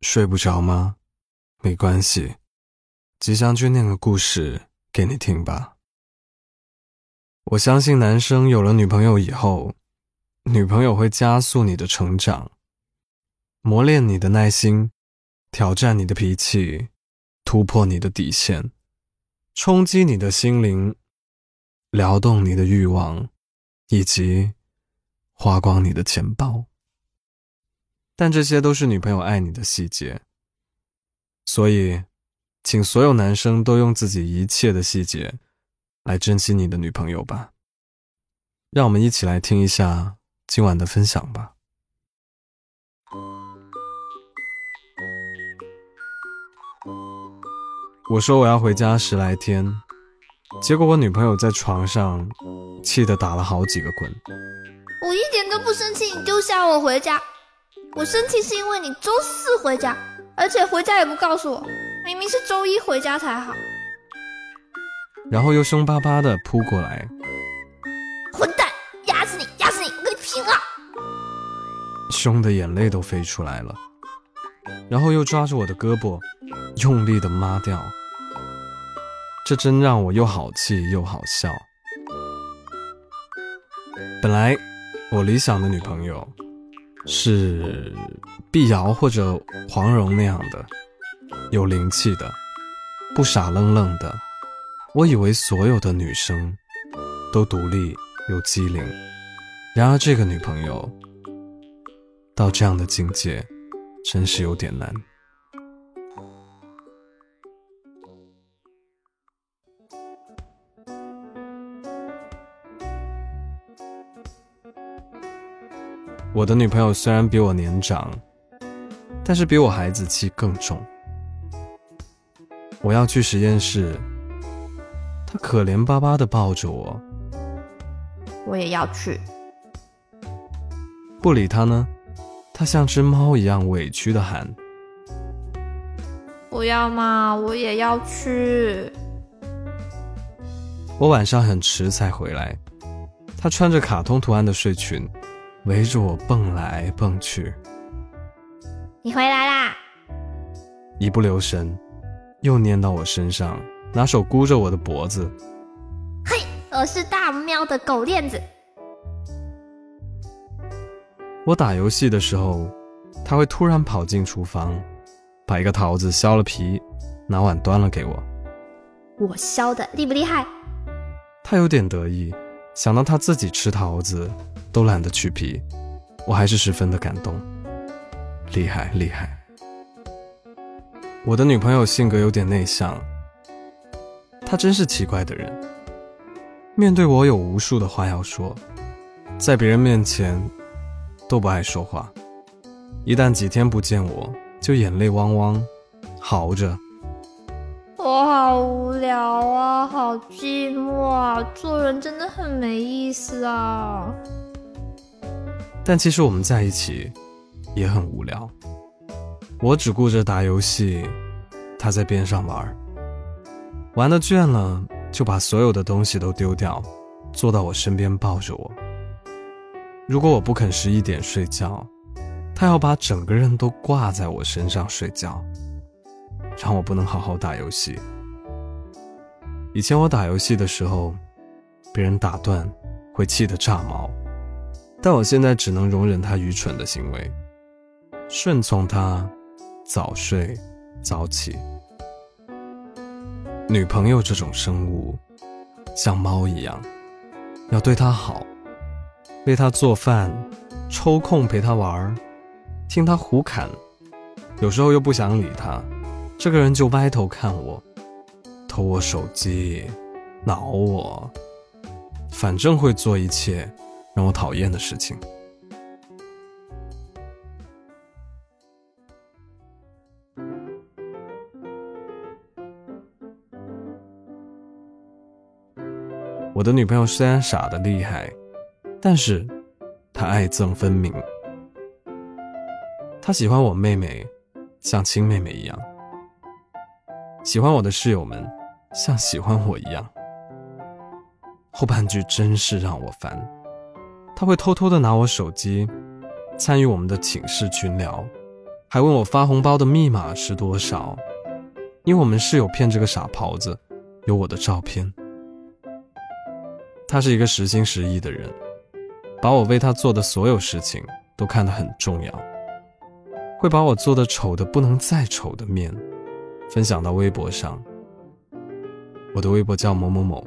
睡不着吗？没关系，吉祥君念个故事给你听吧。我相信男生有了女朋友以后，女朋友会加速你的成长，磨练你的耐心，挑战你的脾气，突破你的底线，冲击你的心灵，撩动你的欲望，以及花光你的钱包。但这些都是女朋友爱你的细节，所以，请所有男生都用自己一切的细节来珍惜你的女朋友吧。让我们一起来听一下今晚的分享吧。我说我要回家十来天，结果我女朋友在床上气得打了好几个滚。我一点都不生气，你丢下我回家。我生气是因为你周四回家，而且回家也不告诉我，明明是周一回家才好。然后又凶巴巴的扑过来，混蛋，压死你，压死你，我跟你拼了！凶的眼泪都飞出来了，然后又抓住我的胳膊，用力的抹掉。这真让我又好气又好笑。本来我理想的女朋友。是碧瑶或者黄蓉那样的，有灵气的，不傻愣愣的。我以为所有的女生都独立又机灵，然而这个女朋友到这样的境界，真是有点难。我的女朋友虽然比我年长，但是比我孩子气更重。我要去实验室，她可怜巴巴的抱着我。我也要去。不理她呢，她像只猫一样委屈的喊：“不要嘛，我也要去。”我晚上很迟才回来，她穿着卡通图案的睡裙。围着我蹦来蹦去，你回来啦！一不留神，又粘到我身上，拿手箍着我的脖子。嘿，我是大喵的狗链子。我打游戏的时候，他会突然跑进厨房，把一个桃子削了皮，拿碗端了给我。我削的厉不厉害？他有点得意，想到他自己吃桃子。都懒得去皮，我还是十分的感动。厉害厉害！我的女朋友性格有点内向，她真是奇怪的人。面对我有无数的话要说，在别人面前都不爱说话，一旦几天不见我，就眼泪汪汪，嚎着。我好无聊啊，好寂寞啊，做人真的很没意思啊。但其实我们在一起也很无聊，我只顾着打游戏，他在边上玩，玩的倦了就把所有的东西都丢掉，坐到我身边抱着我。如果我不肯十一点睡觉，他要把整个人都挂在我身上睡觉，让我不能好好打游戏。以前我打游戏的时候，被人打断会气得炸毛。但我现在只能容忍他愚蠢的行为，顺从他，早睡早起。女朋友这种生物，像猫一样，要对她好，为她做饭，抽空陪她玩，听她胡侃，有时候又不想理她，这个人就歪头看我，偷我手机，挠我，反正会做一切。让我讨厌的事情。我的女朋友虽然傻的厉害，但是她爱憎分明。她喜欢我妹妹，像亲妹妹一样；喜欢我的室友们，像喜欢我一样。后半句真是让我烦。他会偷偷的拿我手机，参与我们的寝室群聊，还问我发红包的密码是多少，因为我们室友骗这个傻狍子有我的照片。他是一个实心实意的人，把我为他做的所有事情都看得很重要，会把我做的丑的不能再丑的面分享到微博上。我的微博叫某某某，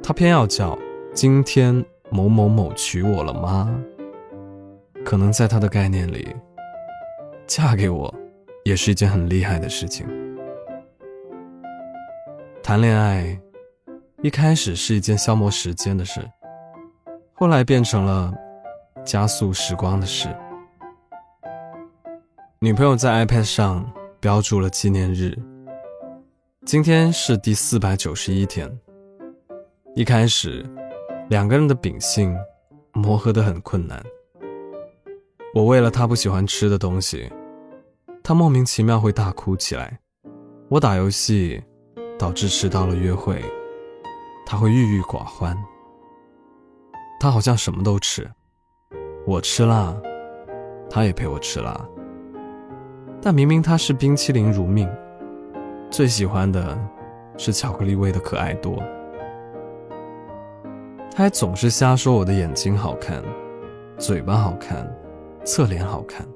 他偏要叫今天某某某娶我了吗？可能在他的概念里，嫁给我也是一件很厉害的事情。谈恋爱一开始是一件消磨时间的事，后来变成了加速时光的事。女朋友在 iPad 上标注了纪念日，今天是第四百九十一天。一开始，两个人的秉性磨合得很困难。我为了他不喜欢吃的东西，他莫名其妙会大哭起来；我打游戏导致迟到了约会，他会郁郁寡欢。他好像什么都吃，我吃辣，他也陪我吃辣。但明明他是冰淇淋如命，最喜欢的是巧克力味的可爱多。还总是瞎说我的眼睛好看，嘴巴好看。侧脸好看，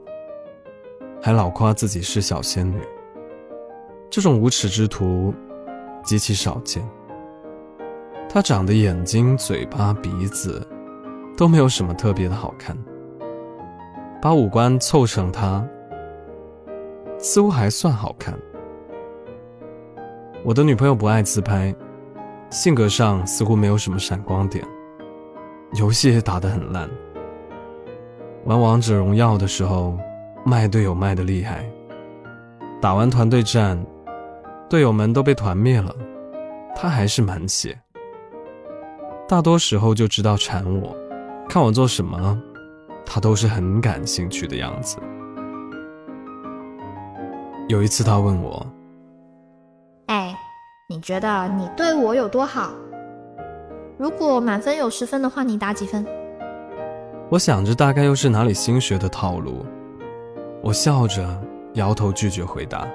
还老夸自己是小仙女。这种无耻之徒极其少见。他长得眼睛、嘴巴、鼻子都没有什么特别的好看，把五官凑成他，似乎还算好看。我的女朋友不爱自拍，性格上似乎没有什么闪光点，游戏也打得很烂。玩王者荣耀的时候，卖队友卖的厉害。打完团队战，队友们都被团灭了，他还是满血。大多时候就知道缠我，看我做什么，他都是很感兴趣的样子。有一次他问我：“哎，你觉得你对我有多好？如果满分有十分的话，你打几分？”我想着大概又是哪里新学的套路，我笑着摇头拒绝回答。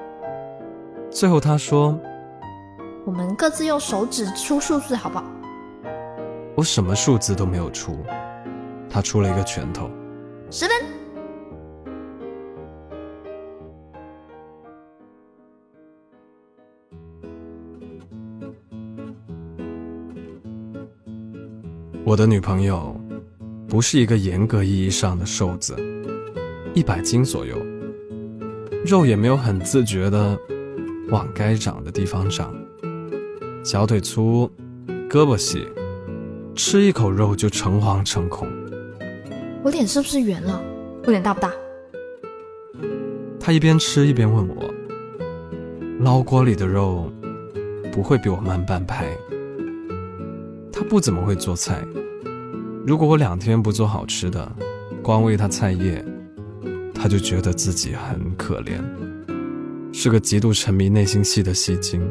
最后他说：“我们各自用手指出数字好不好？”我什么数字都没有出，他出了一个拳头，十分。我的女朋友。不是一个严格意义上的瘦子，一百斤左右，肉也没有很自觉的往该长的地方长，小腿粗，胳膊细，吃一口肉就诚惶诚恐。我脸是不是圆了？我脸大不大？他一边吃一边问我，捞锅里的肉不会比我慢半拍。他不怎么会做菜。如果我两天不做好吃的，光喂他菜叶，他就觉得自己很可怜，是个极度沉迷内心戏的戏精，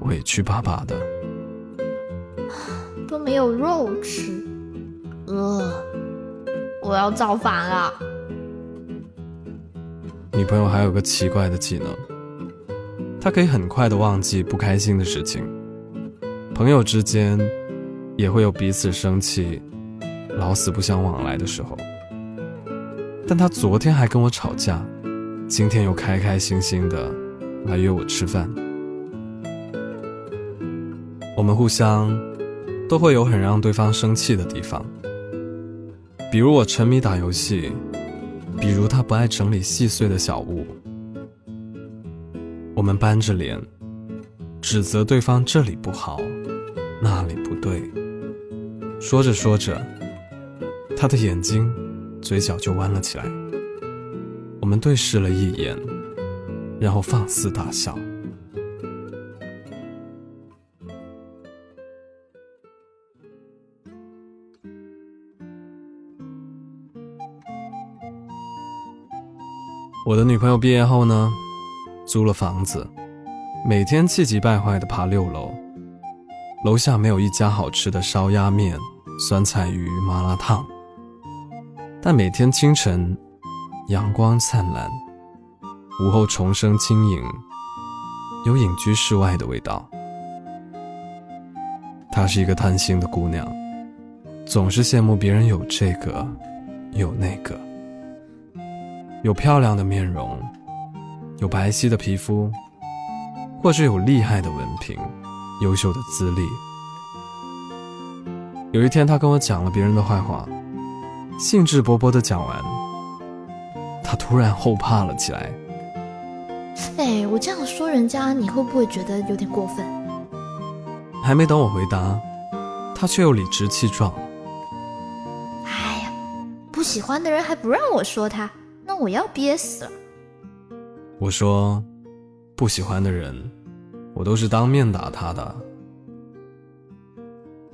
委屈巴巴的，都没有肉吃，呃，我要造反了。女朋友还有个奇怪的技能，她可以很快的忘记不开心的事情，朋友之间也会有彼此生气。老死不相往来的时候，但他昨天还跟我吵架，今天又开开心心的来约我吃饭。我们互相都会有很让对方生气的地方，比如我沉迷打游戏，比如他不爱整理细碎的小物。我们扳着脸，指责对方这里不好，那里不对。说着说着。他的眼睛、嘴角就弯了起来。我们对视了一眼，然后放肆大笑。我的女朋友毕业后呢，租了房子，每天气急败坏的爬六楼，楼下没有一家好吃的烧鸭面、酸菜鱼、麻辣烫。但每天清晨，阳光灿烂，午后虫声轻盈，有隐居室外的味道。她是一个贪心的姑娘，总是羡慕别人有这个，有那个，有漂亮的面容，有白皙的皮肤，或是有厉害的文凭、优秀的资历。有一天，他跟我讲了别人的坏话，兴致勃勃的讲完，他突然后怕了起来。哎，我这样说人家，你会不会觉得有点过分？还没等我回答，他却又理直气壮。哎呀，不喜欢的人还不让我说他，那我要憋死了。我说，不喜欢的人，我都是当面打他的。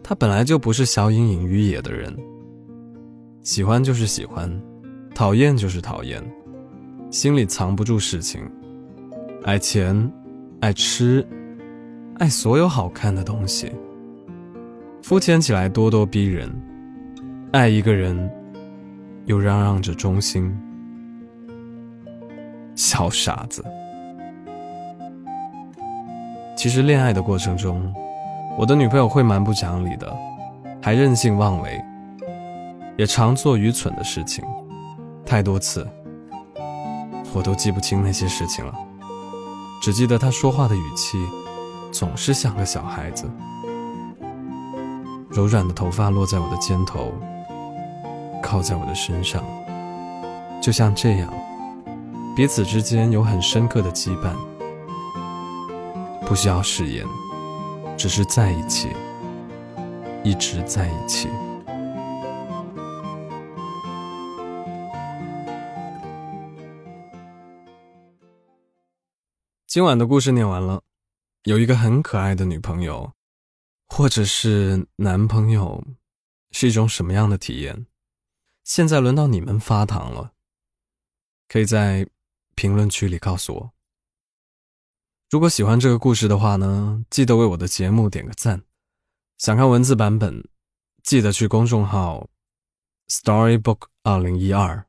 他本来就不是小隐隐于野的人，喜欢就是喜欢，讨厌就是讨厌，心里藏不住事情，爱钱，爱吃。爱所有好看的东西，肤浅起来咄咄逼人；爱一个人，又嚷嚷着忠心。小傻子。其实恋爱的过程中，我的女朋友会蛮不讲理的，还任性妄为，也常做愚蠢的事情，太多次，我都记不清那些事情了，只记得她说话的语气。总是像个小孩子，柔软的头发落在我的肩头，靠在我的身上，就像这样，彼此之间有很深刻的羁绊，不需要誓言，只是在一起，一直在一起。今晚的故事念完了。有一个很可爱的女朋友，或者是男朋友，是一种什么样的体验？现在轮到你们发糖了，可以在评论区里告诉我。如果喜欢这个故事的话呢，记得为我的节目点个赞。想看文字版本，记得去公众号 Storybook 二零一二，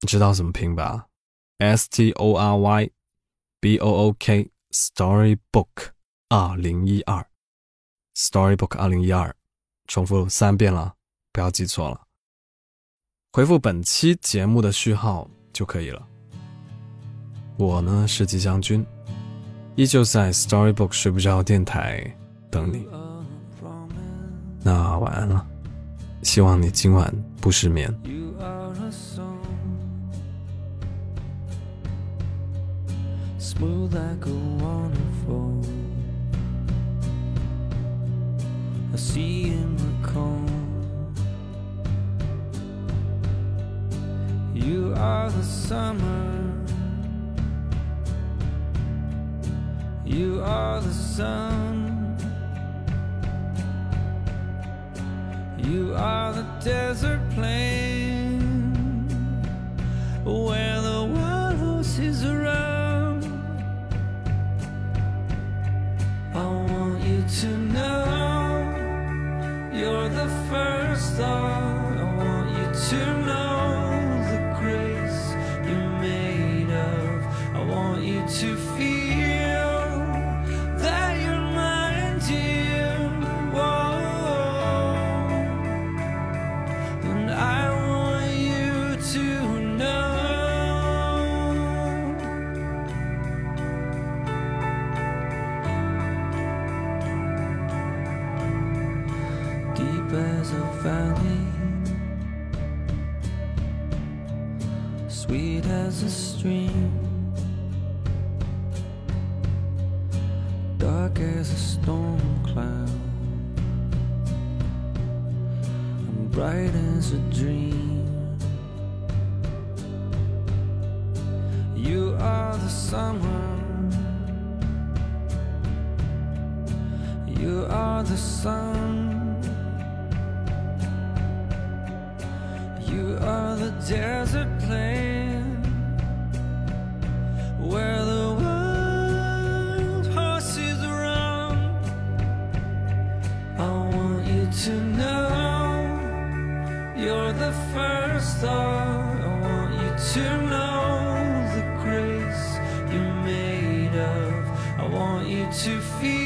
你知道怎么拼吧？S T O R Y B O O K。Storybook 二零一二，Storybook 二零一二，重复三遍了，不要记错了。回复本期节目的序号就可以了。我呢是吉祥军，依旧在 Storybook 睡不着电台等你。那晚安了，希望你今晚不失眠。smooth like a waterfall. I see in the cone. You are the summer. You are the sun. You are the desert plain the summer. You are the sun. You are the desert to feel